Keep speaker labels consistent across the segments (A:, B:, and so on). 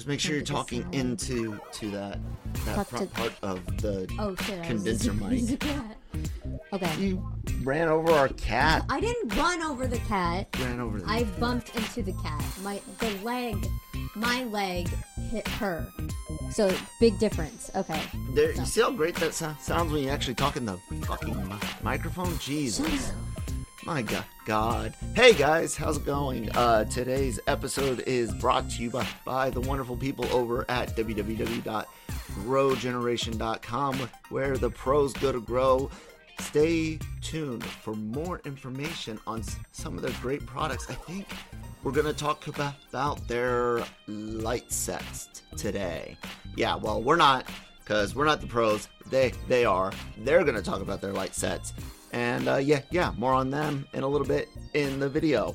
A: Just make sure you're talking into to that that
B: Talk
A: front
B: to-
A: part of the
B: Oh shit! I was-
A: condenser
B: he's a
A: mic.
B: cat. Okay.
A: You ran over our cat.
B: I didn't run over the cat.
A: ran over the
B: I bumped into the cat. My the leg, my leg hit her. So big difference. Okay.
A: There, you see how great that so- sounds when you actually talk in the fucking mi- microphone? Jesus. My go- God. Hey guys, how's it going? Uh, today's episode is brought to you by, by the wonderful people over at www.growgeneration.com where the pros go to grow. Stay tuned for more information on some of their great products. I think we're going to talk about, about their light sets today. Yeah, well, we're not because we're not the pros. They they are. They're going to talk about their light sets. And uh, yeah, yeah, more on them in a little bit in the video.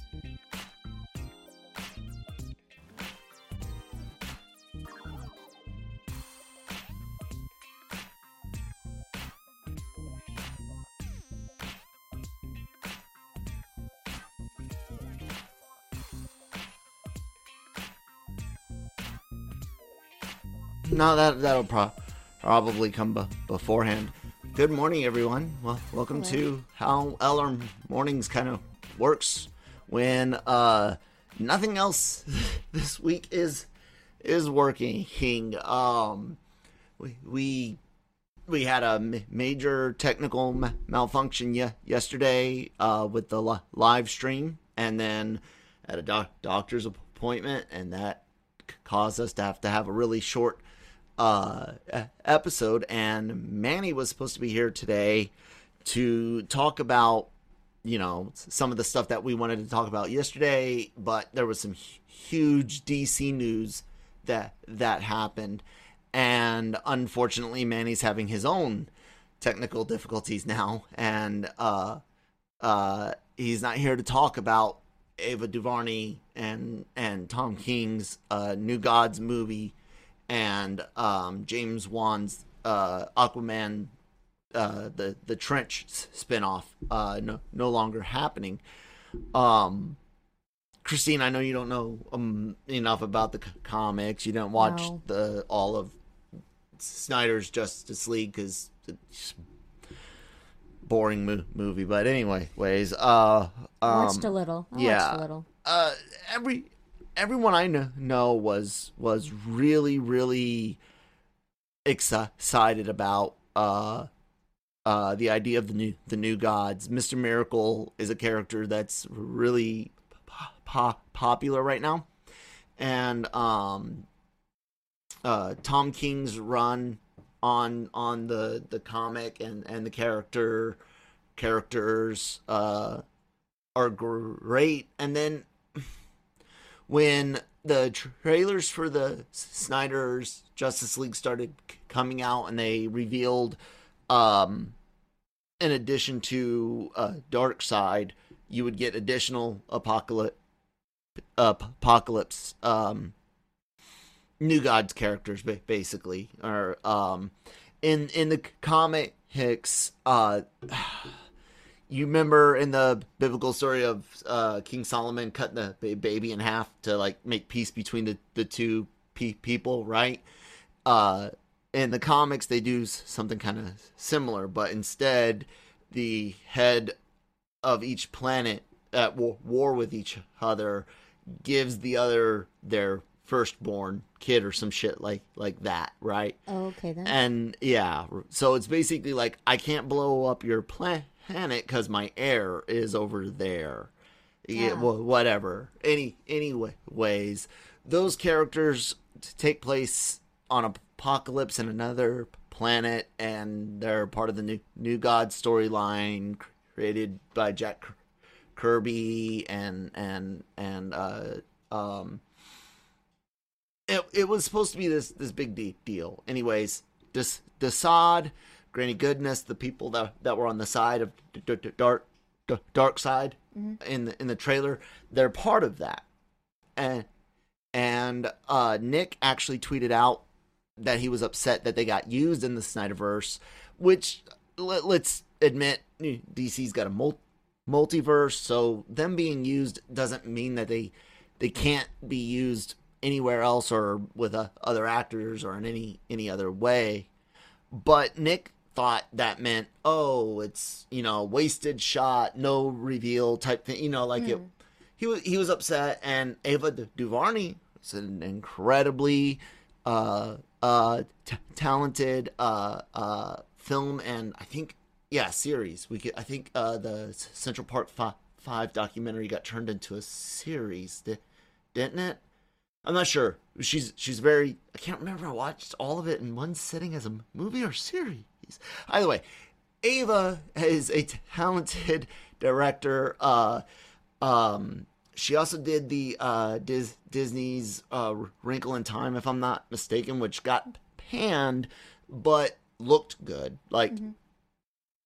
A: No, that that'll pro- probably come be- beforehand. Good morning, everyone. Well, welcome to how Eller mornings kind of works when uh nothing else this week is is working. Um, we we we had a major technical ma- malfunction ye- yesterday uh, with the li- live stream, and then at a doc- doctor's appointment, and that caused us to have to have a really short uh, episode. And Manny was supposed to be here today to talk about, you know, some of the stuff that we wanted to talk about yesterday, but there was some huge DC news that that happened and unfortunately manny's having his own technical difficulties now and uh uh he's not here to talk about ava duvernay and and tom king's uh new gods movie and um james wan's uh aquaman uh the the trench spin-off uh no no longer happening um Christine, I know you don't know um, enough about the c- comics. You didn't watch
B: No.
A: the all of Snyder's Justice League because it's boring mo- movie. But anyway, ways. Uh, um,
B: watched a little. I
A: yeah.
B: watched a little.
A: uh, every everyone I know was was really really excited about uh uh the idea of the new the new gods. Mister Miracle is a character that's really po- po- popular right now, and um uh Tom King's run on on the the comic and and the character characters uh are great and then when the trailers for the Snyder's Justice League started coming out and they revealed um in addition to uh Darkseid you would get additional Apokolips uh, Apokolips um new gods characters basically or um in in the comics uh you remember in the biblical story of uh, King Solomon cutting the baby in half to like make peace between the the two pe- people, right? Uh, in the comics, they do something kind of similar, but instead, the head of each planet at war, war with each other gives the other their firstborn kid or some shit like like that, right?
B: Oh, okay then.
A: And yeah, so it's basically like I can't blow up your planet because my heir is over there. Yeah,
B: Yeah.
A: well, whatever. Any anyway, ways those characters take place on Apokolips and another planet, and they're part of the new New God storyline created by Jack Kirby and and and uh, um it, it was supposed to be this this big de- deal. Anyways, this Desaad, Granny Goodness, the people that that were on the side of d- d- dark d- Darkseid in the in the trailer, they're part of that. And and uh, Nick actually tweeted out that he was upset that they got used in the Snyderverse, which let, us admit DC's got a mul- multiverse, so them being used doesn't mean that they they can't be used anywhere else or with uh, other actors or in any any other way. But Nick thought that meant oh it's you know wasted shot no reveal type thing you know like it he was he was upset and Ava Du- DuVernay is an incredibly uh uh t- talented uh uh film and I think yeah series. We could I think uh the Central Park fi- 5 documentary got turned into a series di- didn't it? I'm not sure. She's she's very I can't remember I watched all of it in one sitting as a movie or series either way Ava is a talented director uh um, she also did the uh, Dis- Disney's uh, Wrinkle in Time, if I'm not mistaken, which got panned, but looked good. Like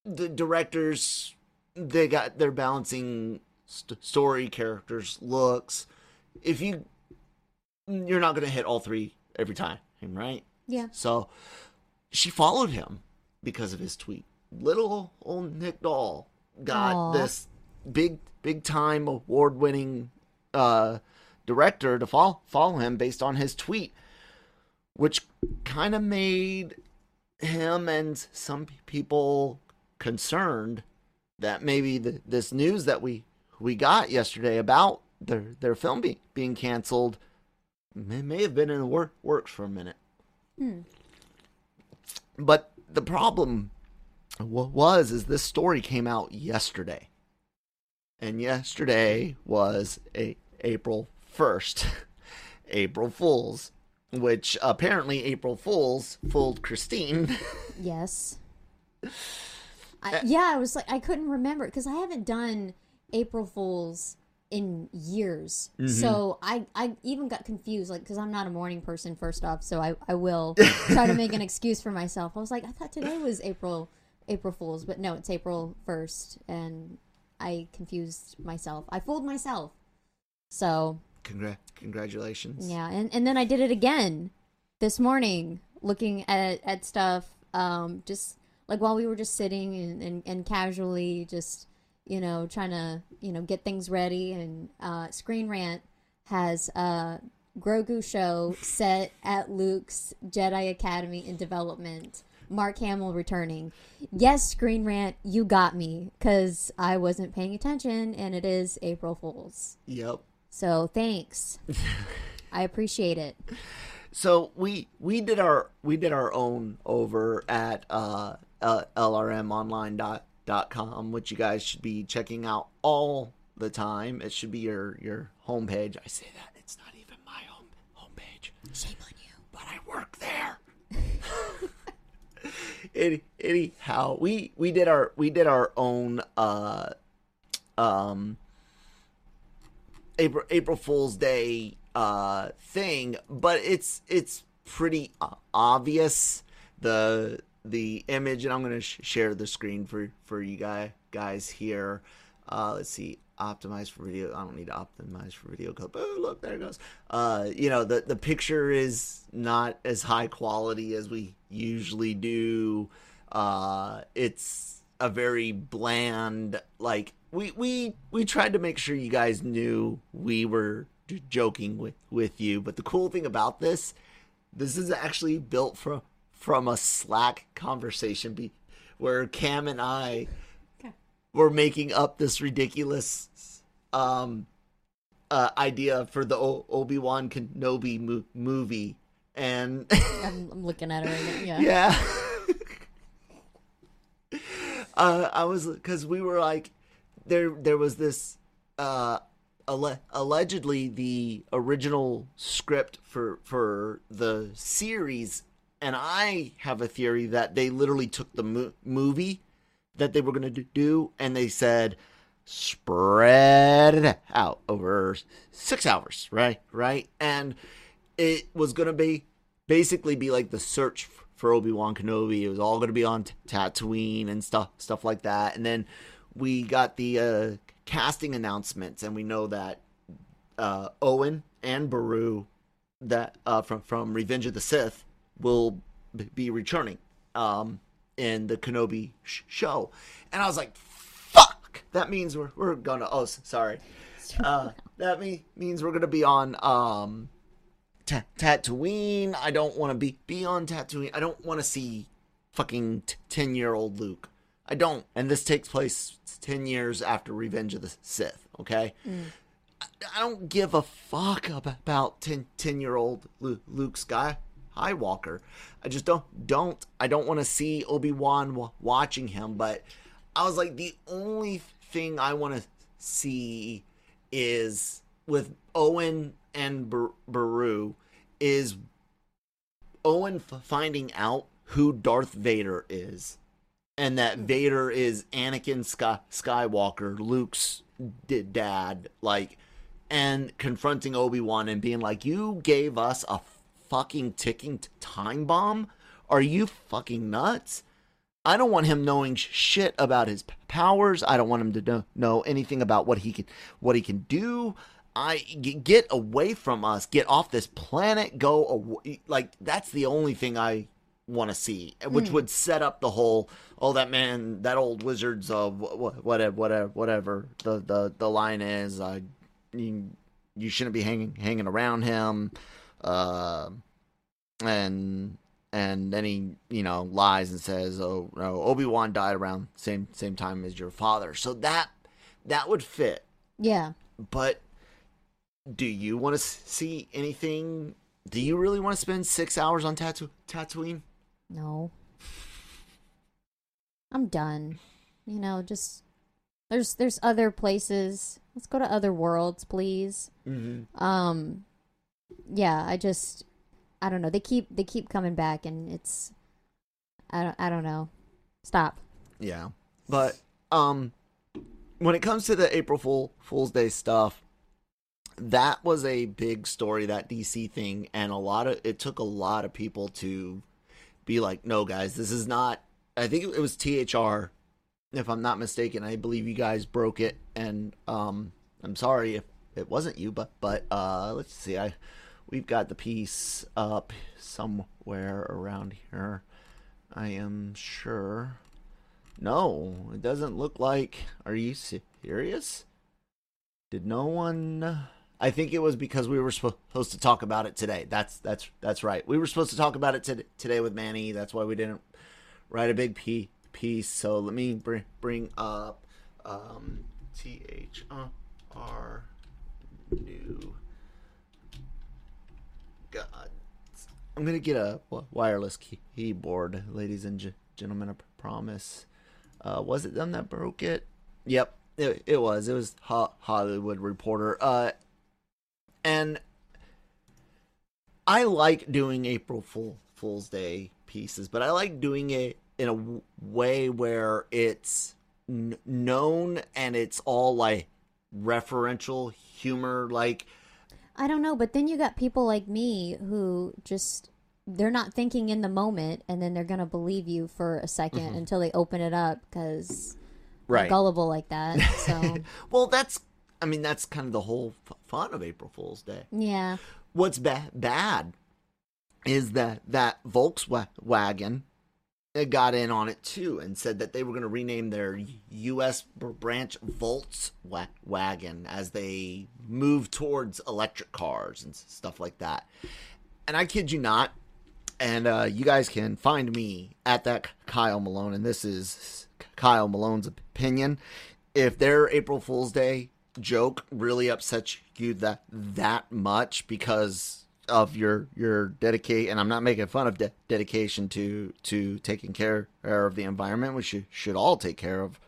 A: the directors, they got they're balancing st- story, characters, looks. If you, you're not gonna hit all three every time, right?
B: Yeah.
A: So she followed him because of his tweet. Little old Nick Doll got
B: Aw.
A: this big big time award winning uh director to follow follow him based on his tweet which kind of made him and some people concerned that maybe the, this news that we we got yesterday about their their film be, being canceled may, may have been in the wor- works for a minute but the problem wa- was is this story came out yesterday and yesterday was a April 1st April Fools which apparently April Fools fooled Christine
B: Yes.
A: Uh,
B: I, yeah, I was like, I couldn't remember because I haven't done April Fools in years.
A: Mm-hmm.
B: So I, I even got confused, like, because I'm not a morning person, first off. So I, I will try to make an excuse for myself. I was like, I thought today was April, April Fools, but no, it's April 1st. And I confused myself. I fooled myself. So
A: Congra- congratulations
B: yeah, and, and then I did it again this morning, looking at at stuff. Um, just like while we were just sitting and, and, and casually just you know trying to you know get things ready. And uh, Screen Rant has a Grogu show set at Luke's Jedi Academy in development. Mark Hamill returning. Yes, Screen Rant, you got me because I wasn't paying attention, and it is April Fools.
A: yep
B: So thanks. I appreciate it.
A: so we we did our we did our own over at uh, uh lrmonline.com which you guys should be checking out all the time. It should be your your homepage. I say that it's not even my home homepage.
B: Shame on you.
A: but i work there. Any, anyhow we we did our we did our own uh um April April Fool's Day uh thing, but it's it's pretty obvious. The the image, and I'm gonna sh- share the screen for for you guys guys here. Uh, let's see, optimize for video. I don't need to optimize for video code. Oh, look, there it goes. Uh, you know the the picture is not as high quality as we usually do. Uh, it's a very bland like we we we tried to make sure you guys knew we were joking with with you but the cool thing about this this is actually built from from a slack conversation be, where cam and i were making up this ridiculous um uh idea for the o- obi-wan kenobi mo- movie and
B: I'm, I'm looking at it right now. Yeah.
A: yeah. uh, I was because we were like, there there was this uh, alle- allegedly the original script for for the series, and I have a theory that they literally took the mo- movie that they were going to do and they said spread it out over six hours, right? Right, and it was gonna be basically be like the search for Obi Wan Kenobi. It was all gonna be on Tatooine and stuff stuff like that. And then we got the uh, casting announcements, and we know that uh, Owen and Beru that uh, from from Revenge of the Sith will be returning um, in the Kenobi sh- show, and I was like, "Fuck!" That means we're we're gonna. Oh, sorry. Uh, that me- means we're gonna be on um, Ta- Tatooine. I don't want to be be on Tatooine. I don't want to see fucking ten year old Luke. I don't. And this takes place ten years after Revenge of the Sith. Okay. I don't give a fuck about 10, 10 year old Luke Sky Skywalker. I just don't don't I don't want to see Obi Wan w- watching him. But I was like, the only thing I want to see is with Owen and Bar- Beru is Owen f- finding out who Darth Vader is, and that Vader is Anakin Sky- Skywalker, Luke's d- dad, like, and confronting Obi Wan and being like, "You gave us a fucking ticking time bomb? Are you fucking nuts?" I don't want him knowing shit about his powers. I don't want him to know, know anything about what he can what he can do. I get away from us. Get off this planet. Go away. Like that's the only thing I want to see, which would set up the whole. Oh, that man, that old wizard's uh, wh- whatever, whatever, whatever. The the the line is, uh, you, you shouldn't be hanging hanging around him. Uh, and and then he you know lies and says oh no obi-wan died around same same time as your father so that that would fit
B: Yeah.
A: but do you want to see anything do you really want to spend six hours on Tatoo- tatooine
B: No. I'm done. You know, just there's there's other places. Let's go to other worlds, please.
A: mm-hmm.
B: Um yeah, I just I don't know. They keep they keep coming back and it's I don't I don't know. Stop.
A: yeah but um when it comes to the april fool fool's day stuff that was a big story that dc thing and a lot of it took a lot of people to be like no guys this is not i think it was thr if i'm not mistaken i believe you guys broke it and um i'm sorry if it wasn't you but but uh let's see i we've got the piece up somewhere around here i am sure no, it doesn't look like. Are you serious? Did no one? I think it was because we were supposed to talk about it today. That's that's that's right. We were supposed to talk about it to, today with Manny. That's why we didn't write a big p- piece. So let me bring bring up um, T H R new. God, I'm gonna get a wireless key- keyboard, ladies and ge- gentlemen. I promise. Uh, was it them that broke it? Yep, it, it was. It was Ho- Hollywood Reporter. Uh, and I like doing April Fool Fool's Day pieces, but I like doing it in a w- way where it's n- known and it's all like referential humor. Like,
B: I don't know, but then you got people like me who just they're not thinking in the moment and then they're going to believe you for a 2nd mm-hmm. until they open it up cuz
A: Right.
B: gullible like that. So,
A: well, that's. I mean, that's kind of the whole fun of April Fool's Day.
B: yeah.
A: what's ba- bad is that that Volkswagen got in on it too and said that they were going to rename their U.S. br- branch Volkswagen as they move towards electric cars and stuff like that. And I kid you not, and uh, you guys can find me at that Kyle Malone, and this is Kyle Malone's opinion. If their April Fool's Day joke really upsets you that that much because of your your dedicate, and I'm not making fun of de- dedication to to taking care of the environment, which should should all take care of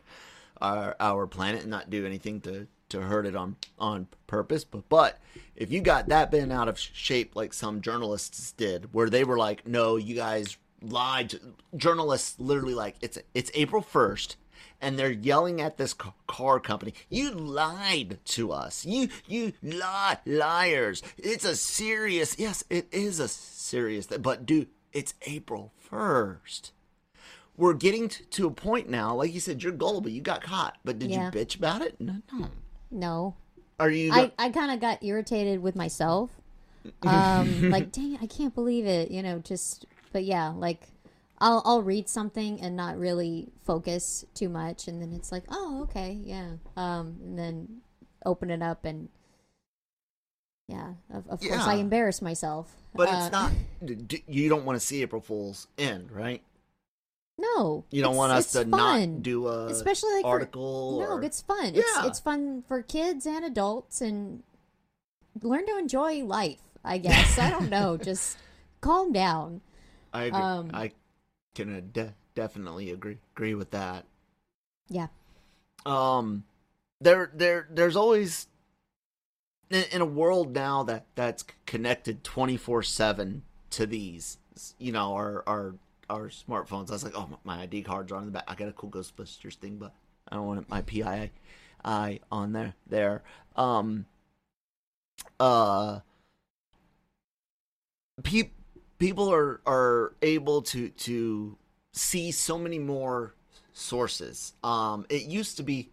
A: our our planet and not do anything to to hurt it on on purpose. But but if you got that bent out of shape like some journalists did, where they were like, "No, you guys lied," journalists literally like it's it's April first, and they're yelling at this car company. You lied to us. You you li- liars. It's a serious. Yes, it is a serious. But dude, it's April first. We're getting t- to a point now. Like you said, you're gullible. You got caught, but did
B: Yeah.
A: you bitch about it? No. no.
B: No,
A: Are you?
B: I, I kind of got irritated with myself. Um, like, dang, it, I can't believe it. You know, just, but yeah, like, I'll I'll read something and not really focus too much, and then it's like, oh, okay, yeah. Um, and then open it up and. Yeah, of, of course I embarrass myself.
A: but
B: Uh,
A: it's not. You don't want to see April Fool's end, right?
B: No,
A: You don't want us to
B: fun.
A: not do a
B: especially like for-
A: article.
B: no, it's fun. It's
A: Yeah.
B: it's fun for kids and adults, and learn to enjoy life. I guess I don't know. Just calm down.
A: I agree.
B: um,
A: I can uh, de- definitely agree agree with that.
B: Yeah.
A: um there there there's always in, in a world now that that's connected 24/7 to these you know our our our smartphones I was like oh my ID cards are on the back I got a cool Ghostbusters thing but I don't want my PII I on there there um uh pe- people are are able to to see so many more sources. Um, it used to be,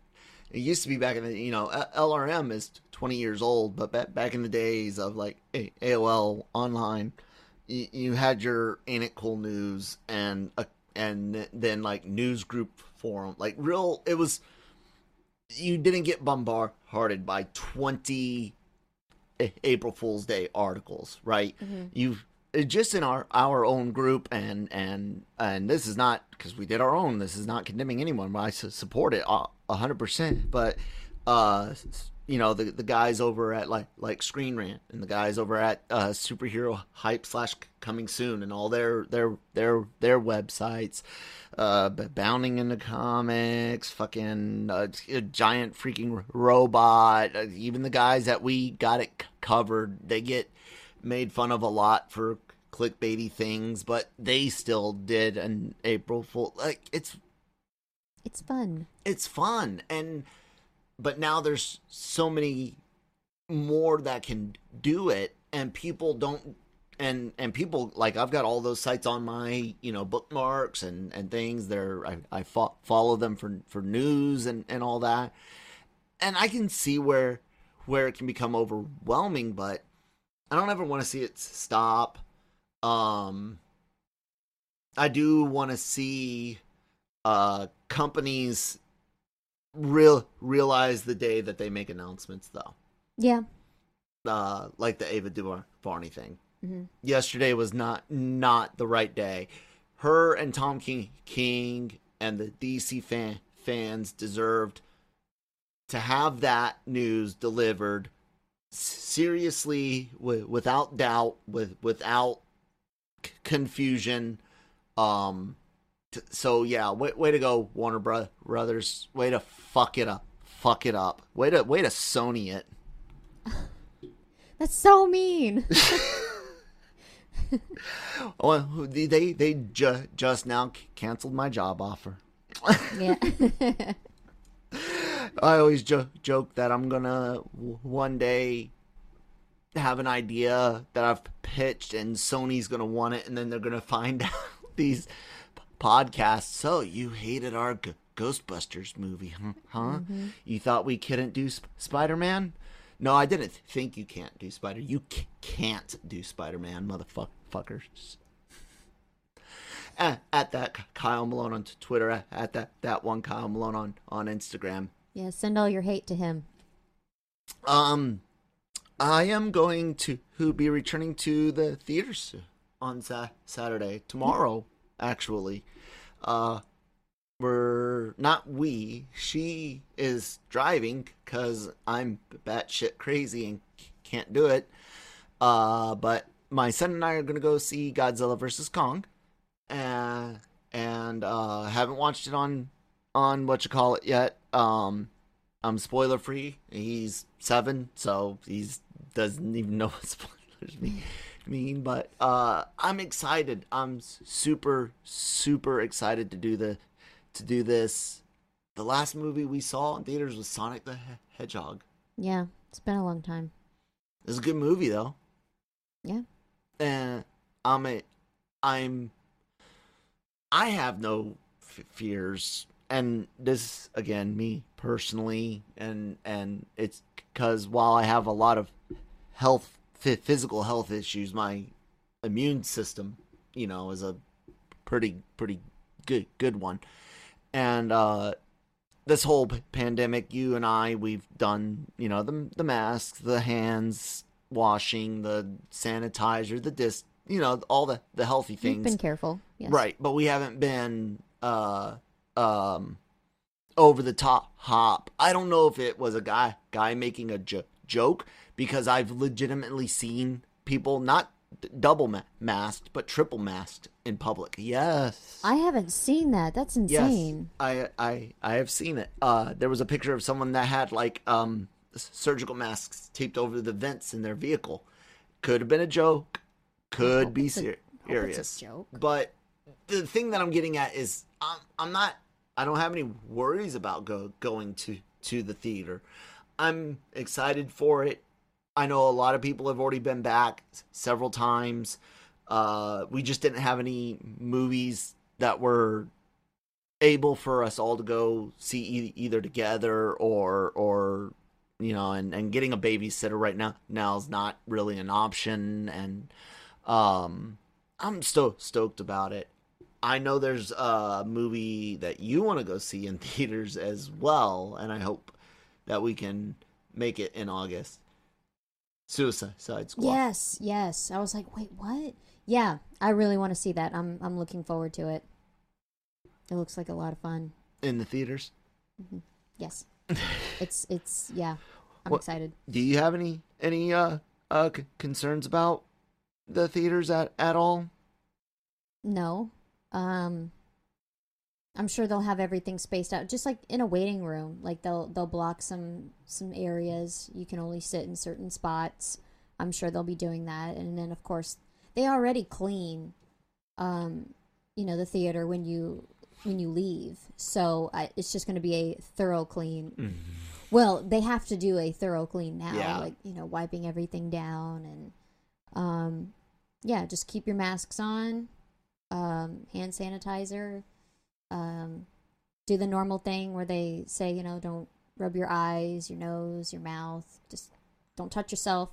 A: it used to be back in the you know LRM is 20 years old, but back back in the days of like AOL online, you, you had your Ain't It Cool News and uh, and then like news group forum, like real. It was you didn't get bombarded by 20 April Fool's Day articles, right? You it just in our our own group and and and this is not because we did our own. This is not condemning anyone. I support it a a hundred percent. But uh, you know the the guys over at like like Screen Rant and the guys over at uh, Superhero Hype slash Coming Soon and all their their their their websites, uh, bounding into comics, fucking uh, giant freaking robot. Uh, even the guys that we got it covered, they get made fun of a lot for clickbaity things, but they still did an April Fool. Like it's
B: It's fun.
A: it's fun and but now there's so many more that can do it and people don't and and people like I've got all those sites on my you know bookmarks and and things there I I fo- follow them for for news and and all that and I can see where where it can become overwhelming but I don't ever want to see it stop. Um I do want to see uh companies real realize the day that they make announcements though.
B: Yeah.
A: uh like the ava DuVernay thing.
B: Hmm
A: yesterday was not not the right day. Her and tom king king and the dc fan fans deserved to have that news delivered seriously wi- without doubt with without c- confusion um t- so yeah way, way to go warner Bro- brothers. Way to fuck it up. Fuck it up. Way to way to sony it.
B: That's so mean.
A: well they they, they ju- just now c- canceled my job offer.
B: Yeah.
A: I always jo- joke that I'm gonna w- one day have an idea that I've pitched, and Sony's gonna want it, and then they're gonna find out these p- podcasts. So you hated our G- Ghostbusters movie, huh? huh? Mm-hmm. You thought we couldn't do Sp- Spider-Man? No, I didn't think you can't do Spider. You c- can't do Spider-Man, motherfuckers at, at that Kyle Malone on Twitter, at, at that that one Kyle Malone on on Instagram.
B: Yeah. Send all your hate to him.
A: Um, I am going to who be returning to the theaters on sa- Saturday tomorrow. Actually, uh, we're not we. She is driving because I'm batshit crazy and can't do it. Uh, but my son and I are gonna go see Godzilla versus Kong, uh, and uh, haven't watched it on on what you call it yet. Um, I'm spoiler free. He's seven, so he's doesn't even know what spoilers mean. mean but uh, I'm excited. I'm super super excited to do the to do this the last movie we saw in theaters was Sonic the Hedgehog.
B: Yeah, it's been a long time.
A: It's a good movie though.
B: Yeah.
A: And I'm a, I'm I have no f- fears and this again me personally and and it's cuz while I have a lot of health physical health issues my immune system, you know, is a pretty pretty good good one. And uh this whole p- pandemic, you and I, we've done, you know, the the masks, the hands washing, the sanitizer, the dis, you know, all the the healthy
B: You've
A: things.
B: been careful. Yes.
A: Right, but we haven't been uh um over the top hop. I don't know if it was a guy guy making a jo- joke because I've legitimately seen people not d- double ma- masked but triple masked in public. Yes.
B: I haven't seen that. That's insane.
A: Yes, I I I have seen it. Uh, there was a picture of someone that had like um surgical masks taped over the vents in their vehicle. Could have been a joke. Could
B: hope
A: be
B: it's a-
A: ser-
B: hope it's a
A: serious.
B: joke.
A: But the thing that I'm getting at is I'm I'm not I don't have any worries about go going to to the theater. I'm excited for it. I know a lot of people have already been back several times. Uh, we just didn't have any movies that were able for us all to go see e- either together or or you know and and getting a babysitter right now now is not really an option and um i'm sto- stoked about it i know there's a movie that you want to go see in theaters as well and i hope that we can make it in august suicide Side squad
B: Yes, yes. I was like, wait, what? Yeah, I really want to see that. I'm I'm looking forward to it. It looks like a lot of fun.
A: in the theaters
B: Yes. it's it's yeah. I'm excited.
A: do you have any any uh uh c- concerns about the theaters at at all
B: No. Um I'm sure they'll have everything spaced out just like in a waiting room. Like they'll they'll block some some areas. You can only sit in certain spots. I'm sure they'll be doing that. And then of course, they already clean um you know the theater when you when you leave. So I, it's just going to be a thorough clean. Well, they have to do a thorough clean now,
A: Yeah.
B: like you know, wiping everything down and um yeah, just keep your masks on, um, hand sanitizer, um, do the normal thing where they say, you know, don't rub your eyes, your nose, your mouth, just don't touch yourself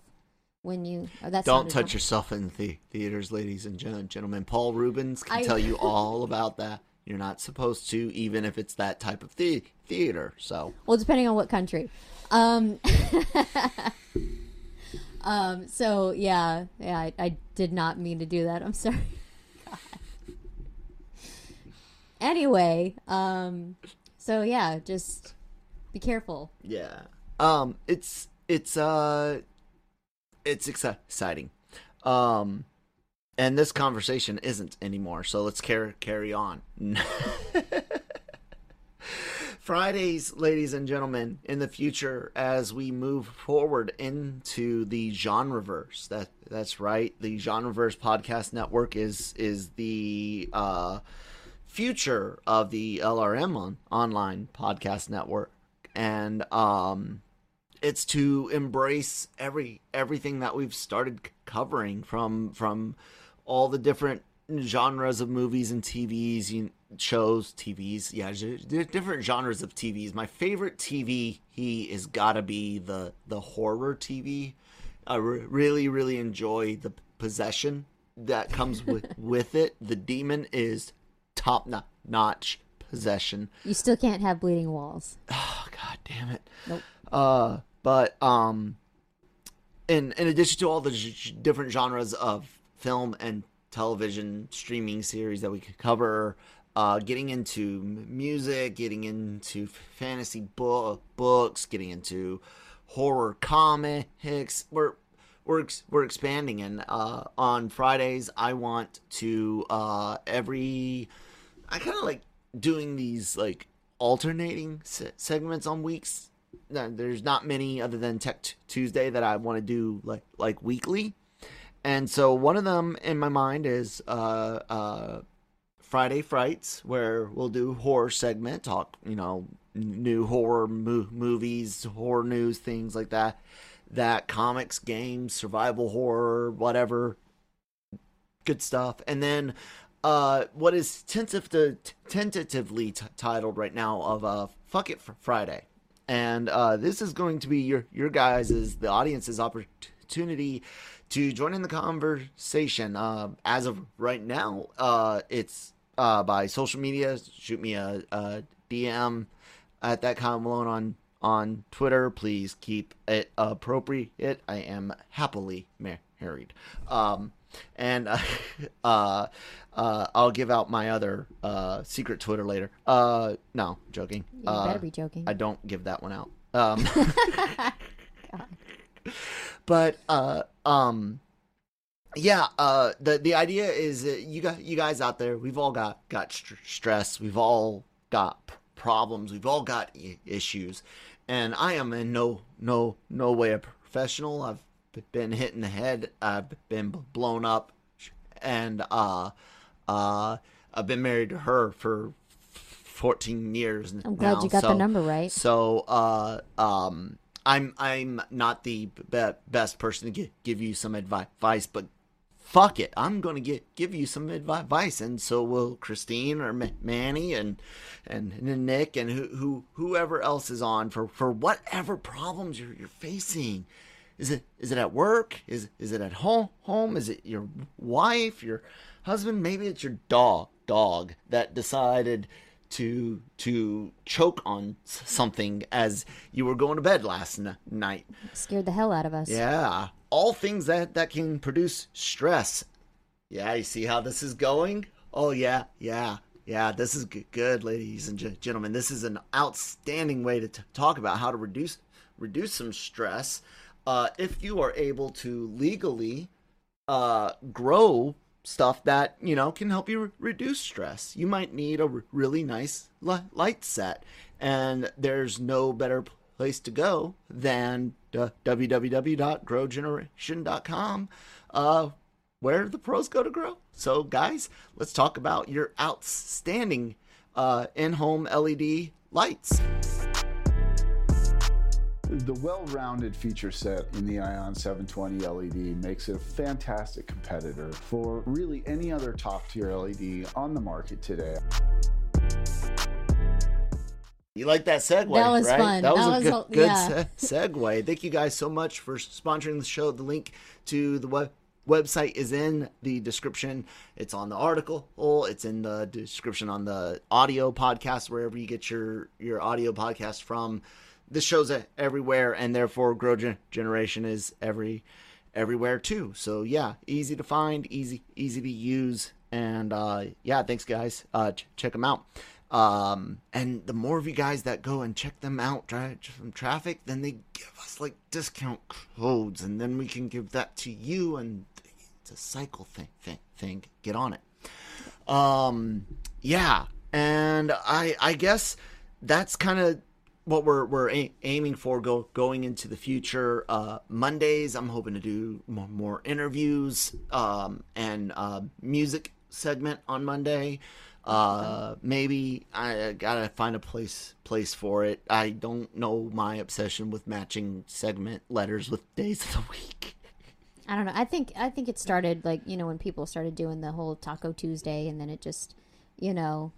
B: when you. Oh, that's
A: Don't touch yourself in the theaters, ladies and gentlemen. Paul Reubens can
B: I-
A: tell you all about that. You're not supposed to, even if it's that type of the- theater. So,
B: Well, depending on what country. Um, um. So yeah, yeah. I, I did not mean to do that. I'm sorry. God. Anyway, um. So yeah, just be careful.
A: yeah. Um, it's it's uh, it's exciting. Um, and this conversation isn't anymore. So let's carry carry on. Fridays, ladies and gentlemen, in the future as we move forward into the genreverse. That that's right. The genreverse podcast network is is the uh, future of the LRM on, online podcast network, and um, it's to embrace every everything that we've started covering from from all the different genres of movies and TVs, you, shows, TVs. Yeah, different genres of TVs. My favorite TV he is gotta be the the horror TV. I re- really really enjoy the possession that comes with with it. The demon is top no- notch possession.
B: You still can't have bleeding walls.
A: Oh god damn it.
B: Nope.
A: Uh, but um, in in addition to all the g- different genres of film and television streaming series that we could cover, uh, getting into music, getting into fantasy book books, getting into horror comics, we're we're ex- we're expanding, and uh, on Fridays I want to uh every I kind of like doing these like alternating se- segments on weeks. There's not many other than Tech T- Tuesday that I want to do like like weekly, and so one of them in my mind is uh, uh, Friday Frights, where we'll do horror segment, talk you know new horror mo- movies, horror news, things like that. That comics, games, survival horror, whatever, good stuff. And then uh, what is tentative to, tentatively t- titled right now of uh, "Fuck It Friday," and uh, this is going to be your your guys' the audience's opportunity to join in the conversation. Uh, as of right now, uh, it's uh, by social media. Shoot me a, a DM at that Kyle Malone on on Twitter. Please keep it appropriate. I am happily married. Um, and uh, uh, uh, I'll give out my other uh, secret Twitter later. Uh, no, joking.
B: You better be joking.
A: I don't give that one out. Um, but uh, um, yeah. Uh, the the idea is that you got you guys out there. We've all got got st- stress. We've all got p- problems. We've all got I- issues, and I am in no no no way a professional. I've been hit in the head. I've been blown up, and uh, uh, I've been married to her for. 14 years
B: I'm glad
A: now,
B: you got the number right.
A: so, uh, um, I'm I'm not the be- best person to gi- give you some advi- advice, but fuck it, I'm gonna get give you some advi- advice, and so will Christine or Ma- Manny and and, and Nick and who, who whoever else is on for for whatever problems you're you're facing. Is it is it at work? Is is it at home? Home? Is it your wife? Your husband? Maybe it's your dog dog that decided to to choke on something as you were going to bed last n- night.
B: Scared the hell out of us.
A: Yeah, all things that that can produce stress. Yeah, you see how this is going? Oh yeah, yeah, yeah. This is g- good, ladies and ge- gentlemen. This is an outstanding way to t- talk about how to reduce reduce some stress. Uh, if you are able to legally uh, grow stuff that you know can help you re- reduce stress. You might need a really nice li- light set, and there's no better place to go than www.growgeneration.com, uh, where the pros go to grow. So, guys, let's talk about your outstanding uh, in-home LED lights.
C: The well-rounded feature set in the Ion 720 LED makes it a fantastic competitor for really any other top-tier LED on the market today.
A: You like that segue,
B: That was
A: right?
B: fun.
A: That was
B: That
A: a
B: was
A: good,
B: a-
A: good
B: yeah.
A: se- segue. Thank you guys so much for sponsoring the show. The link to the web website is in the description. It's on the article. It's in the description on the audio podcast wherever you get your your audio podcast from. This show's everywhere, and therefore, Grow Gen- Generation is every everywhere too. So yeah, easy to find, easy easy to use, and uh, yeah, thanks guys. Uh, ch- check them out. Um, and the more of you guys that go and check them out dri- from traffic, then they give us like discount codes, and then we can give that to you, and it's a cycle thing. Thing, thing. Get on it. Um, yeah, and I I guess that's kind of what we're we're a- aiming for go going into the future. Uh, Mondays, I'm hoping to do more, more interviews um, and uh, music segment on Monday. Uh, maybe I gotta find a place place for it. I don't know my obsession with matching segment letters with days of the week.
B: I don't know. I think I think it started like you know when people started doing the whole Taco Tuesday, and then it just you know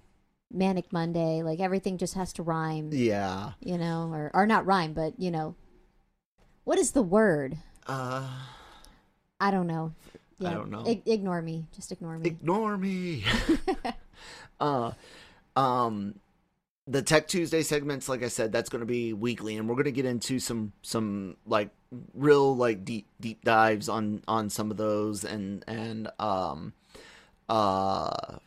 B: Manic Monday. Like everything just has to rhyme.
A: Yeah.
B: You know, or or not rhyme, but you know, what is the word?
A: Uh,
B: I don't know.
A: I don't know.
B: Ig- ignore me. Just ignore me.
A: ignore me. uh, um, the Tech Tuesday segments, like I said, that's going to be weekly, and we're going to get into some some like real like deep deep dives on on some of those, and and um, uh,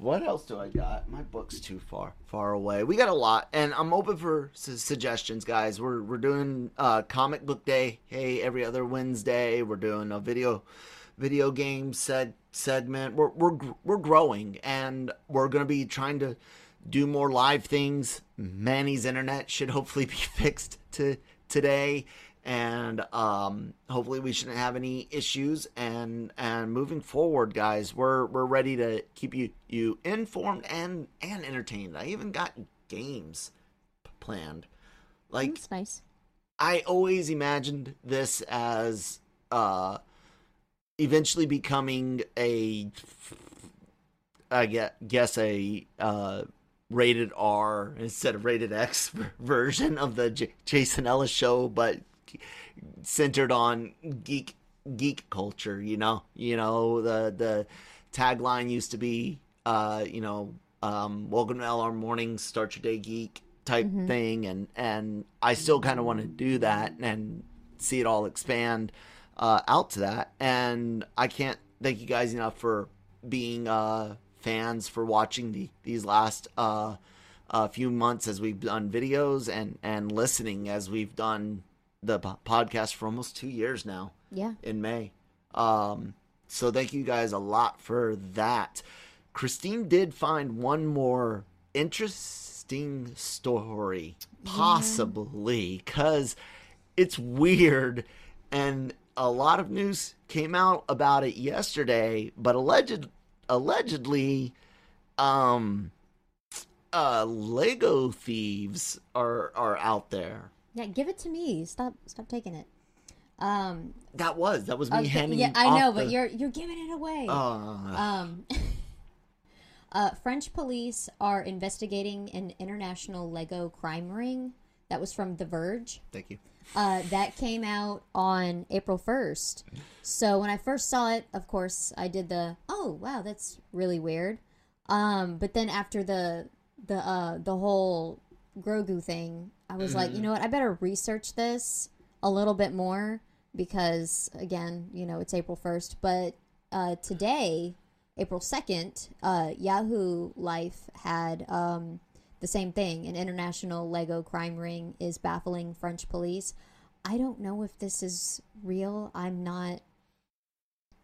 A: what else do I got? My book's too far far away. We got a lot, and I'm open for su- suggestions, guys. We're we're doing uh, comic book day, hey, every other Wednesday. We're doing a video video game seg- segment. We're we're we're growing, and we're gonna be trying to do more live things. Manny's internet should hopefully be fixed to today, and um, hopefully we shouldn't have any issues. And and moving forward, guys, we're we're ready to keep you you informed and and entertained. I even got games p- planned. Like
B: That's nice.
A: I always imagined this as uh eventually becoming a I guess a uh rated R instead of rated X version of the J- Jason Ellis show but centered on geek geek culture, you know. You know, the the tagline used to be uh, you know, um, welcome to LRMornings, start your day geek type thing and and I still kind of want to do that and see it all expand uh, out to that and I can't thank you guys enough for being uh, fans for watching the these last uh, uh, few months as we've done videos and and listening as we've done the podcast for almost two years now
B: Yeah.
A: in May. Um, so thank you guys a lot for that. Christine did find one more interesting story, possibly, because it's weird and a lot of news came out about it yesterday, but alleged allegedly um uh Lego thieves are are out there.
B: Yeah, give it to me. Stop stop taking it. Um
A: That was that was me
B: okay,
A: handing
B: yeah, I know, but you're you're giving it away.
A: uh,
B: Um, uh, French police are investigating an international Lego crime ring. That was from The Verge.
A: thank you.
B: Uh, that came out on April 1st. So when I first saw it, of course, I did the, oh, wow, that's really weird. Um, but then after the the uh, the whole Grogu thing, I was like, you know what? I better research this a little bit more because, again, you know, it's April 1st. But uh, today, April 2nd, uh, Yahoo Life had um, the same thing. An international Lego crime ring is baffling French police. I don't know if this is real. I'm not.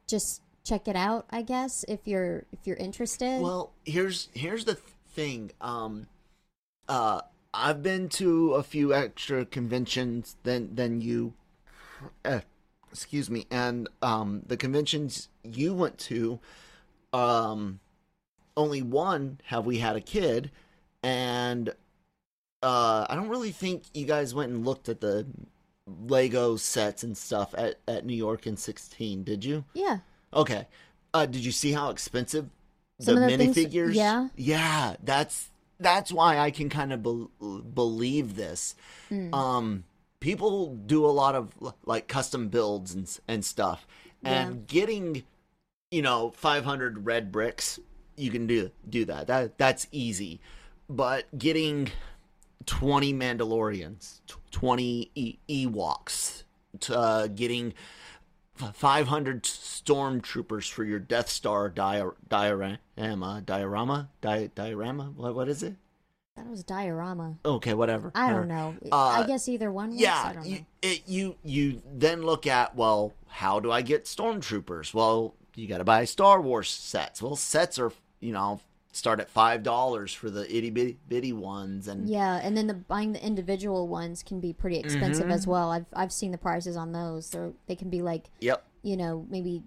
B: Just check it out, I guess, if you're if you're interested.
A: Well, here's here's the th- thing. Um, uh, I've been to a few extra conventions than than you. Uh, excuse me, and um, the conventions you went to, um, only one have we had a kid, and uh, I don't really think you guys went and looked at the Lego sets and stuff at at New York in sixteen, did you?
B: yeah.
A: Okay. Uh, did you see how expensive the
B: the things-
A: minifigures?
B: yeah.
A: Yeah, that's that's why I can kind of bel believe this.
B: Hmm.
A: Um, people do a lot of like custom builds and and stuff, and
B: Yeah.
A: getting you know 500 red bricks, you can do do that. That that's easy, but getting 20 Mandalorians, 20 e- Ewoks, t- uh, getting 500 stormtroopers for your Death Star dia- diorama, diorama, di- diorama. What what is it?
B: That was diorama.
A: Okay, whatever.
B: I don't know.
A: Uh,
B: I guess either one. Works. I
A: yeah,
B: don't know.
A: you, it, you you then look at well, how do I get stormtroopers? Well, you got to buy Star Wars sets. Well, sets are you know start at five dollars for the itty bitty bitty ones, and
B: Yeah, and then the buying the individual ones can be pretty expensive
A: Mm-hmm.
B: as well. I've I've seen the prices on those. They're they can be like
A: yep,
B: you know maybe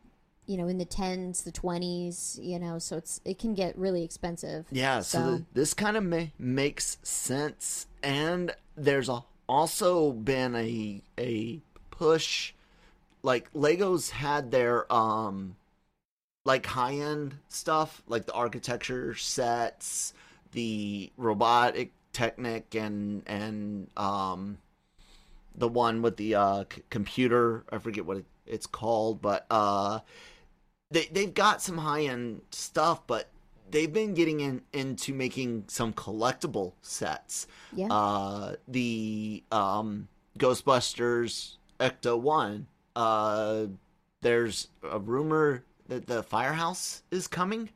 B: you know in the tens, the twenties. You know, so it's it can get really expensive.
A: Yeah, so,
B: So-
A: th- this kind of ma- makes sense, and there's a, also been a a push, like Legos had their um, like high end stuff, like the architecture sets, the robotic technic, and and um, the one with the uh c- computer. I forget what it, it's called, but uh, they they've got some high end stuff, but they've been getting in into making some collectible sets.
B: Yeah.
A: Uh, the um, Ghostbusters Ecto One. Uh, there's a rumor that the Firehouse is coming.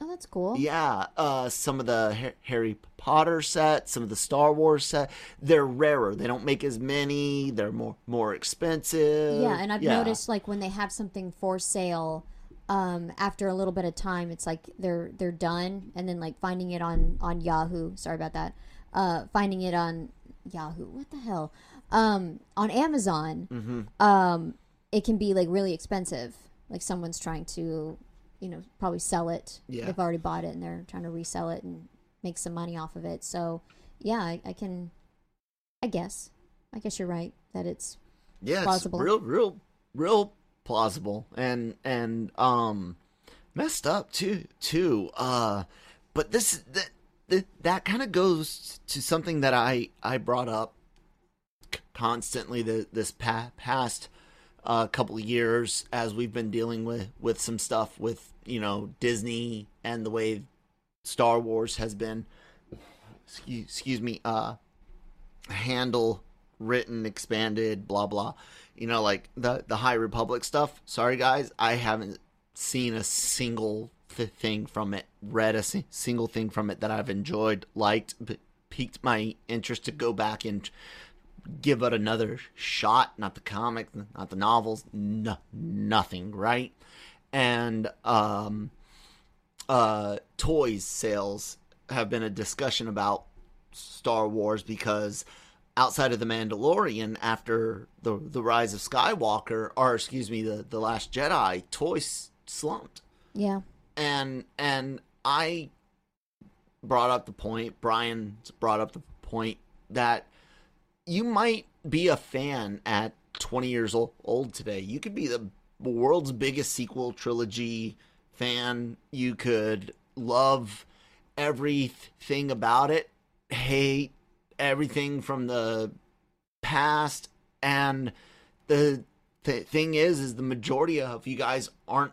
B: oh, that's cool.
A: Yeah, uh, some of the Ha- Harry Potter set, some of the Star Wars set, they're rarer. They don't make as many. They're more more expensive.
B: Yeah, and I've
A: Yeah.
B: noticed like when they have something for sale, um, after a little bit of time, it's like they're they're done, and then like finding it on on Yahoo. Sorry about that. Uh, finding it on Yahoo. What the hell? Um, on Amazon.
A: Mm-hmm.
B: Um, it can be like really expensive. Like someone's trying to, you know, probably sell it.
A: Yeah.
B: They've already bought it and they're trying to resell it and make some money off of it. So, yeah, I, I can I guess. I guess you're right that it's
A: yeah,
B: plausible.
A: it's real, real, real plausible, and and um, messed up too, too. Uh, but this that that, that kind of goes to something that I I brought up constantly the this pa- past uh, couple of years as we've been dealing with with some stuff with you know Disney and the way Star Wars has been excuse, excuse me uh handle written expanded blah blah. You know like the the high republic stuff. Sorry guys i haven't seen a single th- thing from it read a si- single thing from it that i've enjoyed liked p- piqued my interest to go back and give it another shot not the comic not the novels no, nothing right and um uh toys sales have been a discussion about Star Wars because outside of the Mandalorian, after the the rise of Skywalker, or excuse me, the the Last Jedi, toys slumped,
B: yeah.
A: and and I brought up the point. Brian brought up the point that you might be a fan at 20 years old, today. You could be the world's biggest sequel trilogy fan. You could love everything about it, hate everything from the past, and the th- thing is, is the majority of you guys aren't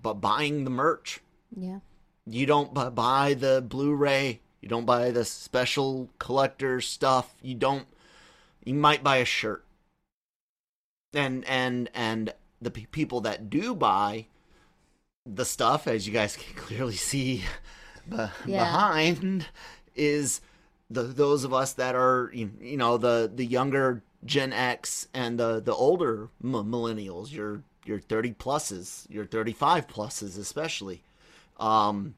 A: bu- buying the merch.
B: Yeah.
A: You don't bu- buy the Blu-ray. You don't buy the special collector stuff. You don't. You might buy a shirt. And and and the pe- people that do buy the stuff, as you guys can clearly see be-
B: Yeah.
A: behind, is the those of us that are you you know the the younger Gen X and the the older m- millennials. Your your thirty pluses, your thirty five pluses, especially. Um,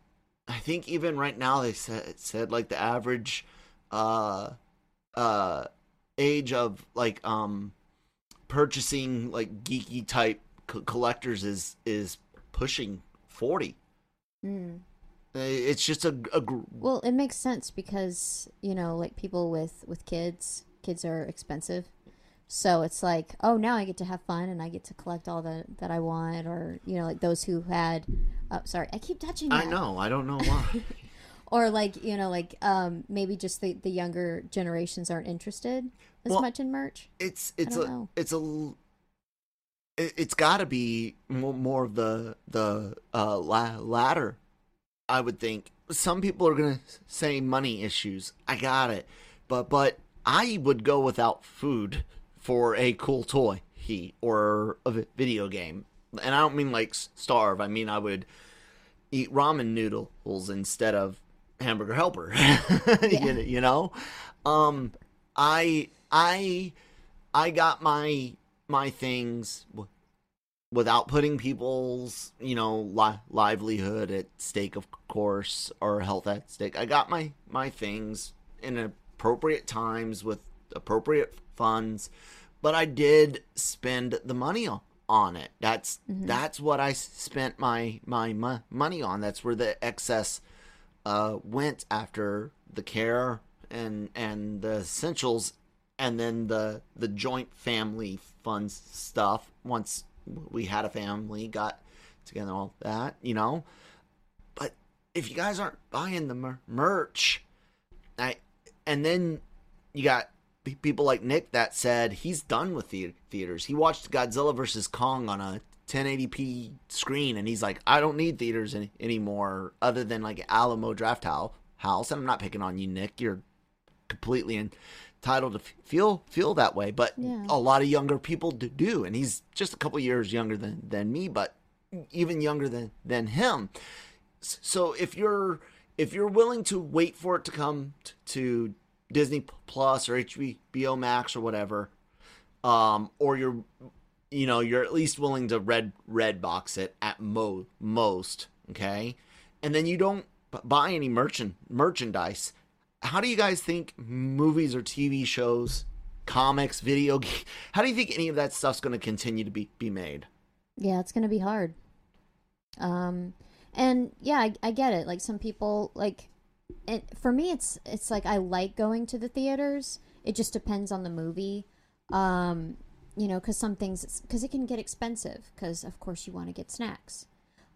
A: I think even right now they said said like the average uh uh age of like um purchasing like geeky type co- collectors is is pushing 40
B: Mm.
A: It's just a, a gr-
B: Well, it makes sense because you know, like people with with kids, kids are expensive. So it's like, oh, now I get to have fun and I get to collect all the that I want, or you know, like those who had. Oh, sorry, I keep touching.
A: i know i don't know why
B: Or like you know, like um, maybe just the the younger generations aren't interested as
A: Well,
B: much in merch.
A: it's it's a
B: know.
A: it's a it's got to be more, of the the uh la- latter i would think. Some people are going to say money issues. I got it. But but i would go without food for a cool toy he or a video game. And i don't mean like starve. I mean i would eat ramen noodles instead of hamburger helper you, you know? Um i i i got my my things w- without putting people's you know li- livelihood at stake of course or health at stake. I got my my things in appropriate times with appropriate funds but i did spend the money on on it. That's that's what I spent my my mo- money on. That's where the excess uh went after the care and and the essentials and then the the joint family funds stuff once we had a family got together all that you know? But if you guys aren't buying the mer- merch i and then you got people like nick that said he's done with the theaters. He watched godzilla versus kong on a 1080p screen and he's like i don't need theaters any- anymore other than like alamo draft Hou- house and i'm not picking on you nick. You're completely entitled to f- feel feel that way. But
B: Yeah.
A: a lot of younger people do, do and he's just a couple years younger than than me but even younger than than him. So if you're if you're willing to wait for it to come t- to Disney Plus or HBO Max or whatever um or you're you know you're at least willing to red red box it at mo- most okay and then you don't buy any merchant merchandise how do you guys think movies or TV shows, comics, video ga- how do you think any of that stuff's going to continue to be be made?
B: Yeah, it's gonna be hard. Um, and yeah, I, I get it. Like some people, like, it, for me, it's it's like I like going to the theaters, it just depends on the movie. Um, you know, because some things because it can get expensive because of course you want to get snacks,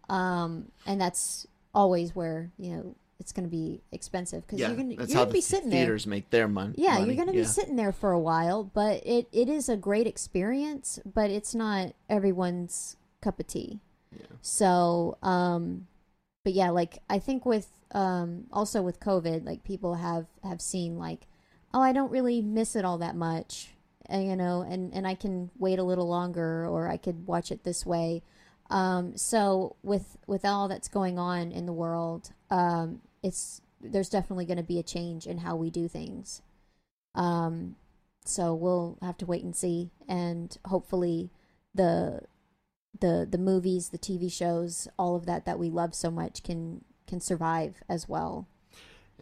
B: um, and that's always where you know it's going to be expensive because
A: Yeah,
B: you're going
A: that's
B: you're
A: how
B: gonna
A: the
B: be sitting there.
A: theaters make their mon- money.
B: Yeah, you're going to be
A: yeah.
B: sitting there for a while, but it, it is a great experience, but it's not everyone's cup of tea. So, um, but yeah, like I think with um, also with COVID, like people have have seen like, oh, I don't really miss it all that much, you know, and and I can wait a little longer, or I could watch it this way. Um, so with with all that's going on in the world, um, it's there's definitely going to be a change in how we do things. Um, so we'll have to wait and see, and hopefully the the the movies, the TV shows, all of that that we love so much can can survive as well.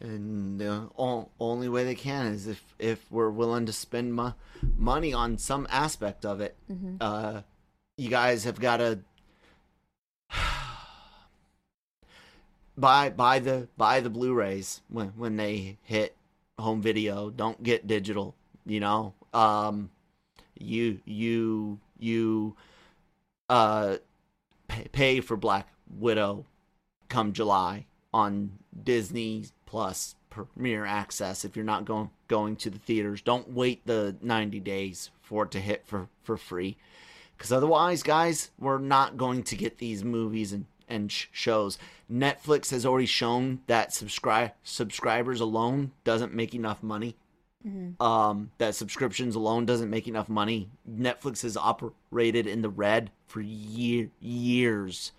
A: And the only way they can is if if we're willing to spend mo- money on some aspect of it.
B: Mm-hmm.
A: Uh, you guys have got to buy buy the buy the Blu-rays when when they hit home video. Don't get digital. You know, um, you you you uh pay, pay for Black Widow come July on Disney Plus Premier Access if you're not going going to the theaters. Don't wait the 90 days for it to hit for for free. Cuz otherwise, guys, we're not going to get these movies and and sh- shows. Netflix has already shown that subscribe subscribers alone doesn't make enough money um, that subscriptions alone doesn't make enough money. Netflix has operated in the red for year, years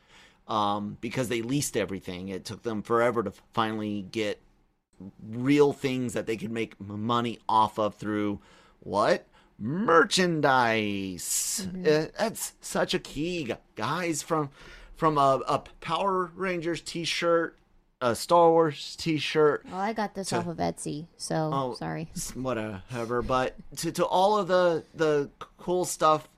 A: um, because they leased everything. It took them forever to finally get real things that they could make money off of through what merchandise. Uh, that's such a key, guys. From from a, a Power Rangers T-shirt, a Star Wars T-shirt,
B: Well, I got this
A: So-
B: off of Etsy, so
A: Oh.
B: sorry.
A: whatever but to, to all of the the cool stuff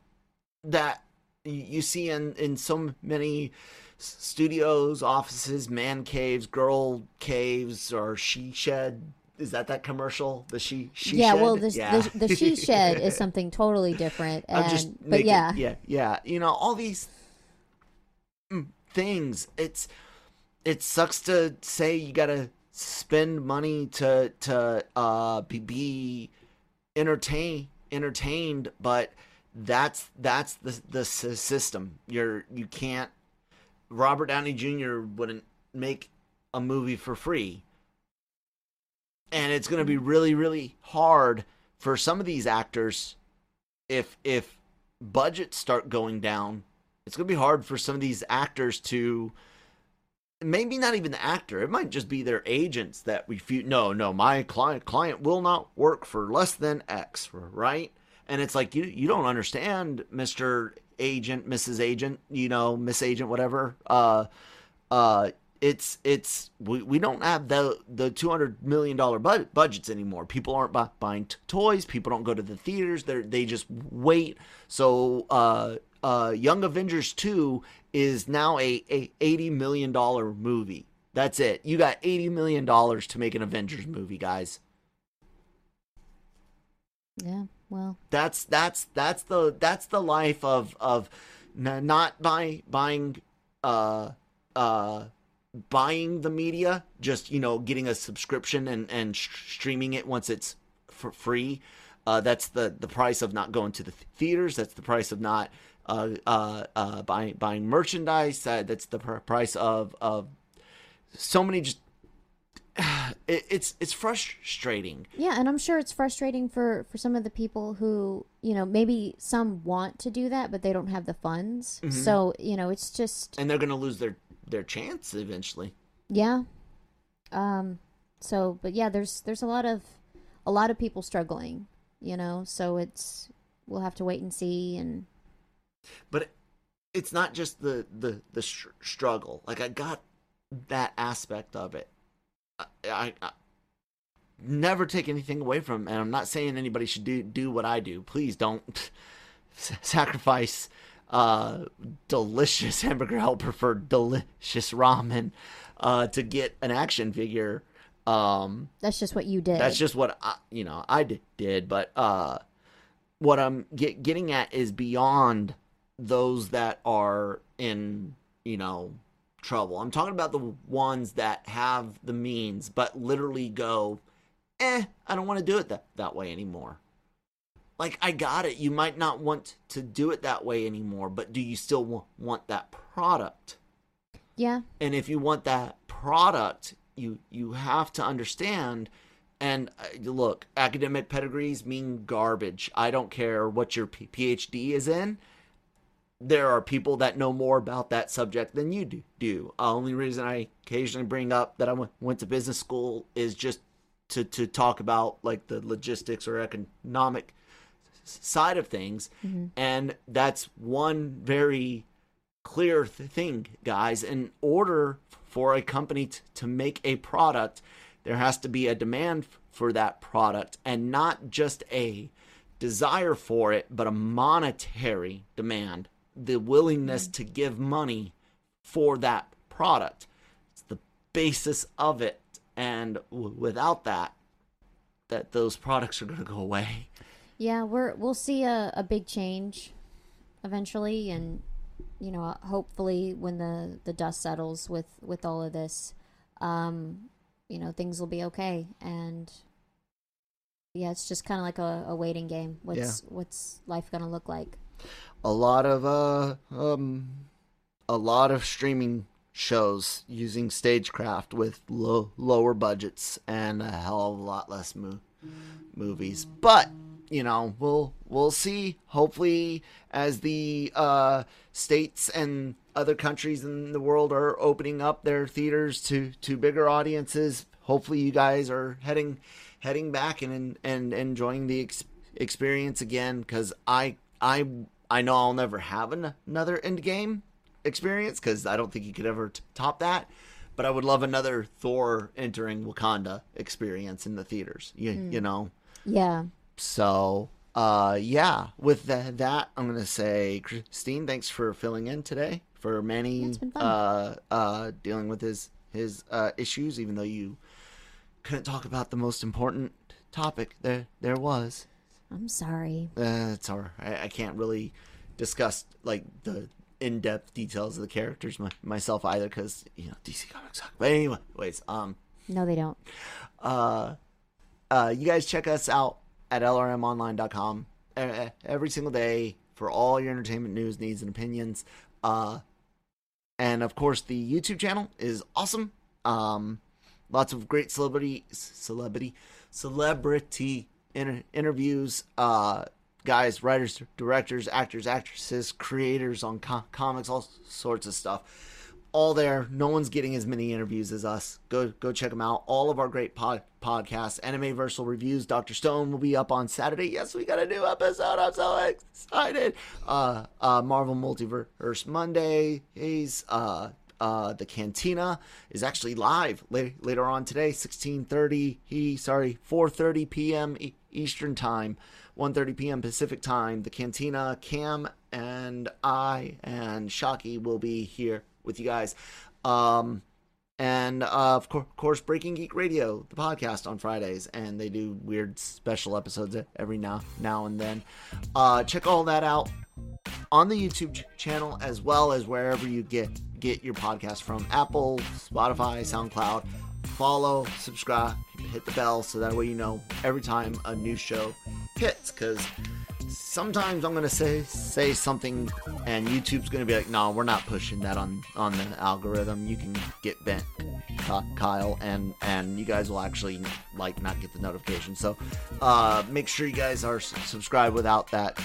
A: that you see in in so many studios offices man caves girl caves or she shed is that that commercial the she she shed?
B: yeah,
A: shed?
B: well, the,
A: yeah.
B: the the she shed is something totally different, and
A: I'm just
B: but yeah,
A: yeah, yeah. You know, all these mm, things. It's it sucks to say you gotta spend money to to uh be, be entertain entertained, but that's that's the the system. You're you can't. Robert Downey Jr. wouldn't make a movie for free. And it's going to be mm. really, really hard for some of these actors if if budgets start going down, it's gonna be hard for some of these actors to maybe not even the actor. It might just be their agents that refuse. No, no, my client client will not work for less than X, right? And it's like you you don't understand, Mister Agent, Mrs. Agent, you know, Miss Agent, whatever. Uh, uh, it's it's we, we don't have the the 200 million dollar bud- budgets anymore people aren't bu- buying t- toys people don't go to the theaters they they just wait so uh uh young avengers 2 is now a, a 80 million dollar movie that's it you got 80 million dollars to make an avengers movie guys
B: yeah. Well,
A: that's that's that's the that's the life of of not buy, buying uh uh buying the media just you know getting a subscription and and sh- streaming it once it's for free. Uh that's the the price of not going to the th- theaters. That's the price of not uh uh uh buying buying merchandise. Uh, that's the pr- price of of so many just it, it's it's frustrating
B: yeah, and I'm sure it's frustrating for for some of the people who you know maybe some want to do that, but they don't have the funds.
A: Mm-hmm.
B: So you know, it's just
A: and they're gonna lose their their chance eventually
B: Yeah. Um so but yeah, there's there's a lot of a lot of people struggling, you know. So it's we'll have to wait and see and
A: but it's not just the the the str- struggle like i got that aspect of it I, I, I never take anything away from and i'm not saying anybody should do do what i do please don't sacrifice uh delicious hamburger helper for delicious ramen uh to get an action figure Um,
B: That's just what you did.
A: that's just what I, you know I d- did, but uh, what I'm get, getting at is beyond those that are in you know trouble. I'm talking about the ones that have the means, but literally go, eh, I don't want to do it that that way anymore. Like I got it. You might not want to do it that way anymore, but do you still wa- want that product?
B: yeah.
A: and if you want that product you you have to understand and uh, look academic pedigrees mean garbage i don't care what your P- phd is in there are people that know more about that subject than you do, do. Uh, only reason i occasionally bring up that i went, went to business school is just to to talk about like the logistics or economic side of things and that's one very clear th- thing, guys. In order for a company t- to make a product, there has to be a demand f- for that product and not just a desire for it, but a monetary demand, the willingness to give money for that product. It's the basis of it. And w- without that, that those products are going to go away.
B: Yeah, we're we'll see a, a big change eventually, and you know, hopefully when the the dust settles with with all of this, um, you know, things will be okay. And yeah, it's just kind of like a, a waiting game. What's what's life gonna look like?
A: A lot of uh um a lot of streaming shows using stagecraft with low, lower budgets and a hell of a lot less mo- movies. But you know we'll we'll see. Hopefully as the uh states and other countries in the world are opening up their theaters to to bigger audiences hopefully you guys are heading heading back and and enjoying the ex- experience again. Cuz i i i know i'll never have an, another end game experience cuz i don't think you could ever t- top that but i would love another thor entering wakanda experience in the theaters you, you know
B: Yeah,
A: so, uh, yeah, with that, that I'm going to say, Christine, thanks for filling in today for Manny,
B: it's been fun.
A: uh, uh, dealing with his, his, uh, issues, even though you couldn't talk about the most important topic there, there was.
B: I'm sorry.
A: Uh, it's all right. I, I can't really discuss, like, the in-depth details of the characters my, myself either, because, you know, DC Comics suck. But anyways, um,
B: No, they don't.
A: uh, uh, you guys check us out at lrmonline.com every single day for all your entertainment news, needs, and opinions. Uh, and of course, the YouTube channel is awesome. Um, lots of great celebrity, celebrity, celebrity inter- interviews. Uh, guys, writers, directors, actors, actresses, creators on co- comics, all sorts of stuff all there. No one's getting as many interviews as us. Go go check them out. All of our great pod, podcasts, Anime Versal reviews. Doctor Stone will be up on Saturday. Yes, we got a new episode. I'm so excited. Uh, uh, Marvel Multiverse Monday. He's uh. Uh, the cantina is actually live la- later on today 16:30 he sorry 4:30 p.m. Eastern time 1:30 p.m. Pacific time the cantina Cam and I and Shocky will be here with you guys. Um, and uh, of cour- course, Breaking Geek Radio, the podcast on Fridays, and they do weird special episodes every now now and then. Uh, check all that out on the YouTube ch- channel as well as wherever you get get your podcast from Apple, Spotify, SoundCloud. Follow, subscribe, hit the bell so that way you know every time a new show hits. Because sometimes I'm gonna say say something, and YouTube's gonna be like, "No, we're not pushing that on on the algorithm. You can get bent, Kyle, and and you guys will actually like not get the notification. So, uh, make sure you guys are subscribed. Without that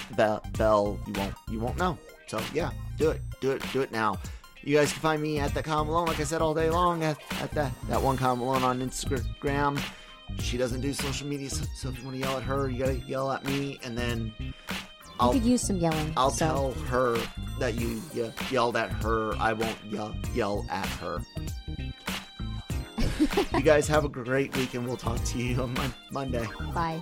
A: bell, you won't you won't know. So yeah, do it, do it, do it now. You guys can find me at that Kyle Malone, like I said all day long, at, at that that one Kyle Malone on Instagram. She doesn't do social media, so, so if you want to yell at her, you gotta yell at me, and then I'll
B: could use some yelling.
A: I'll
B: so.
A: tell her that you ye- yelled at her. I won't yell yell at her. you guys have a great week, and we'll talk to you on Mon- Monday.
B: Bye.